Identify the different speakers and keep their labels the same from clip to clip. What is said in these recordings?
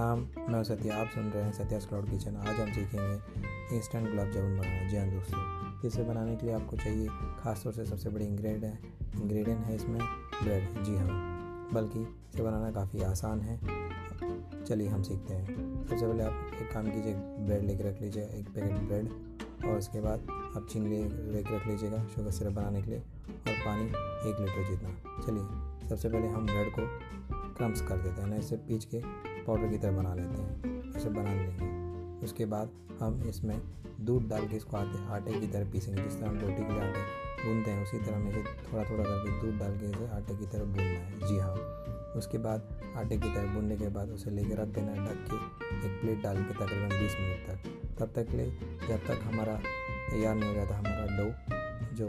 Speaker 1: सत्या, आप सुन रहे हैं सत्या क्लाउड किचन आज हम सीखेंगे इंस्टेंट गुलाब जामुन बनाना। जी हाँ दोस्तों, इसे बनाने के लिए आपको चाहिए खास तौर से सबसे बड़ी इंग्रेडिएंट इंग्रेडिएंट है इसमें ब्रेड जी हाँ बल्कि इसे बनाना काफ़ी आसान है। चलिए हम सीखते हैं। सबसे पहले आप एक काम कीजिए ब्रेड लेके रख लीजिए, एक पैकेट ब्रेड और उसके बाद आप चीनी ले रख लीजिएगा शुगर सिरप बनाने के लिए, और पानी एक लीटर जितना। चलिए, सबसे पहले हम ब्रेड को क्रम्स कर देते हैं। ना इसे पीच के पाउडर की तरह बना लेते हैं इसे बना लेंगे। उसके बाद हम इसमें दूध डाल के इसको आटे आटे की तरह पीसेंगे, जिस तरह हम रोटी के लिए आटे भूनते हैं, उसी तरह हमें इसे थोड़ा थोड़ा करके दूध डाल के इसे आटे की तरह भूनना है। जी हाँ। उसके बाद आटे की तरह भूनने के बाद उसे लेके रख देना है, ढक के एक प्लेट डाल के तकरीबन बीस मिनट तक। तब तक ले, जब तक हमारा तैयार नहीं हो जाता, हमारा डो जो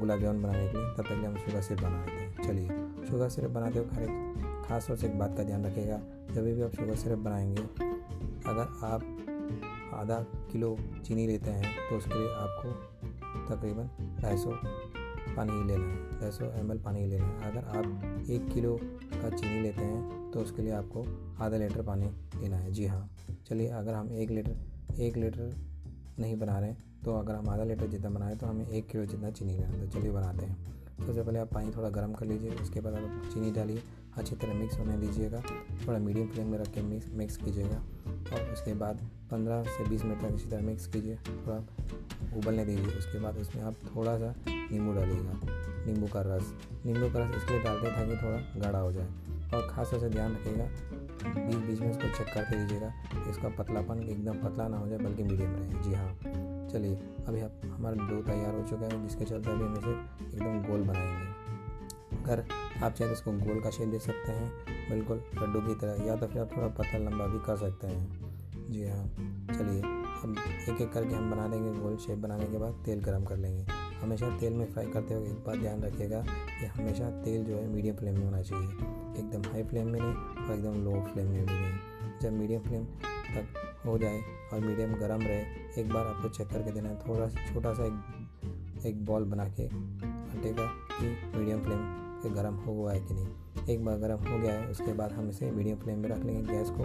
Speaker 1: गुलाब जामुन बनाने के लिए, तब तक ले हम शुगर सिरप बना लेते हैं। चलिए शुगर सिरप बनाते हुए हर खास तौर से एक बात का ध्यान रखिएगा, जब भी आप शुगर सिरप बनाएँगे, अगर आप आधा किलो चीनी लेते हैं तो उसके लिए आपको तकरीबन ढाई सौ पानी ही लेना है, ढाई सौ एम पानी ही लेना है। अगर आप एक किलो का चीनी लेते हैं तो उसके लिए आपको आधा लीटर पानी लेना है। जी हाँ चलिए, अगर हम एक लीटर एक लीटर नहीं बना रहे हैं तो अगर हम आधा लीटर जितना बनाए तो हमें एक किलो जितना चीनी लेना तो चलिए, बनाते हैं। सबसे पहले आप पानी थोड़ा गर्म कर लीजिए, उसके बाद आप चीनी डालिए। अच्छी तरह मिक्स होने दीजिएगा। थोड़ा मीडियम फ्लेम में रख के मिक्स मिक्स कीजिएगा। और उसके बाद 15 से 20 मिनट तक इसी तरह मिक्स कीजिए। थोड़ा उबलने दीजिए। उसके बाद इसमें आप थोड़ा सा नींबू डालिएगा। नींबू का रस। नींबू का रस इसलिए डालते हैं ताकि थोड़ा गाढ़ा हो जाए। और ख़ास तौर से ध्यान रखिएगा, बीच बीच में इसको चेक करते दीजिएगा इसका पतलापन एकदम पतला ना हो जाए, बल्कि मीडियम रहे। जी हाँ। चलिए, अभी आप हमारा डो तैयार हो चुका है, जिसके चलते अभी हम इसे एकदम गोल बनाएँगे। अगर आप चाहे तो इसको गोल का शेप दे सकते हैं, बिल्कुल लड्डू की तरह, या तो फिर आप थोड़ा पतला लंबा भी कर सकते हैं। जी हाँ चलिए, अब एक एक करके हम बना देंगे गोल शेप बनाने के बाद तेल गर्म कर लेंगे। हमेशा तेल में फ्राई करते हुए एक बात ध्यान रखिएगा कि हमेशा तेल जो है मीडियम फ्लेम में होना चाहिए। एकदम हाई फ्लेम में नहीं और एकदम लो फ्लेम में भी नहीं। जब मीडियम फ्लेम तक हो जाए और मीडियम गर्म रहे, एक बार आपको चेक करके देना है। थोड़ा सा, छोटा सा एक एक बॉल बना के आटे का कि मीडियम फ्लेम पे गर्म हुआ है कि नहीं। एक बार गर्म हो गया है, उसके बाद हम इसे मीडियम फ्लेम में रख लेंगे गैस को।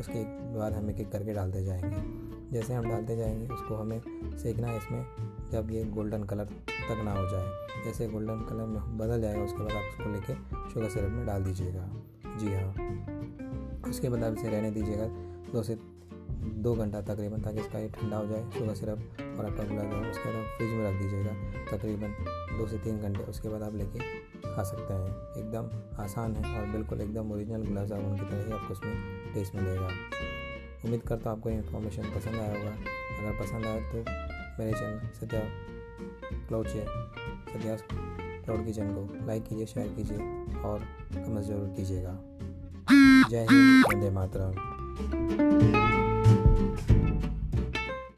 Speaker 1: उसके बाद हम एक एक करके डालते जाएँगे। जैसे हम डालते जाएँगे, उसको हमें सेकना है इसमें, जब ये गोल्डन कलर तक ना हो जाए। जैसे गोल्डन कलर में बदल जाएगा, उसके बाद आप उसको लेके शुगर सिरप में डाल दीजिएगा। जी हाँ। उसके बाद आप इसे रहने दीजिएगा। दो से दो घंटा तकरीबन ताकि इसका ये ठंडा हो जाए। शुगर सिरप और आपका गुलाब जामुन उसके बाद फ्रिज में रख दीजिएगा। तकरीबन दो से तीन घंटे उसके बाद आप लेके खा सकते हैं। एकदम आसान है और बिल्कुल एकदम ओरिजिनल गुलाब जामुन की तरह ही आपको उसमें टेस्ट मिलेगा। उम्मीद करता हूँ आपको ये इन्फॉर्मेशन पसंद आया होगा। अगर पसंद आया तो मेरे channel Satya cloud Satya's cloud kitchen को लाइक कीजिए शेयर कीजिए और कमेंट ज़रूर कीजिएगा। जय हिंद, वंदे मातरम। Música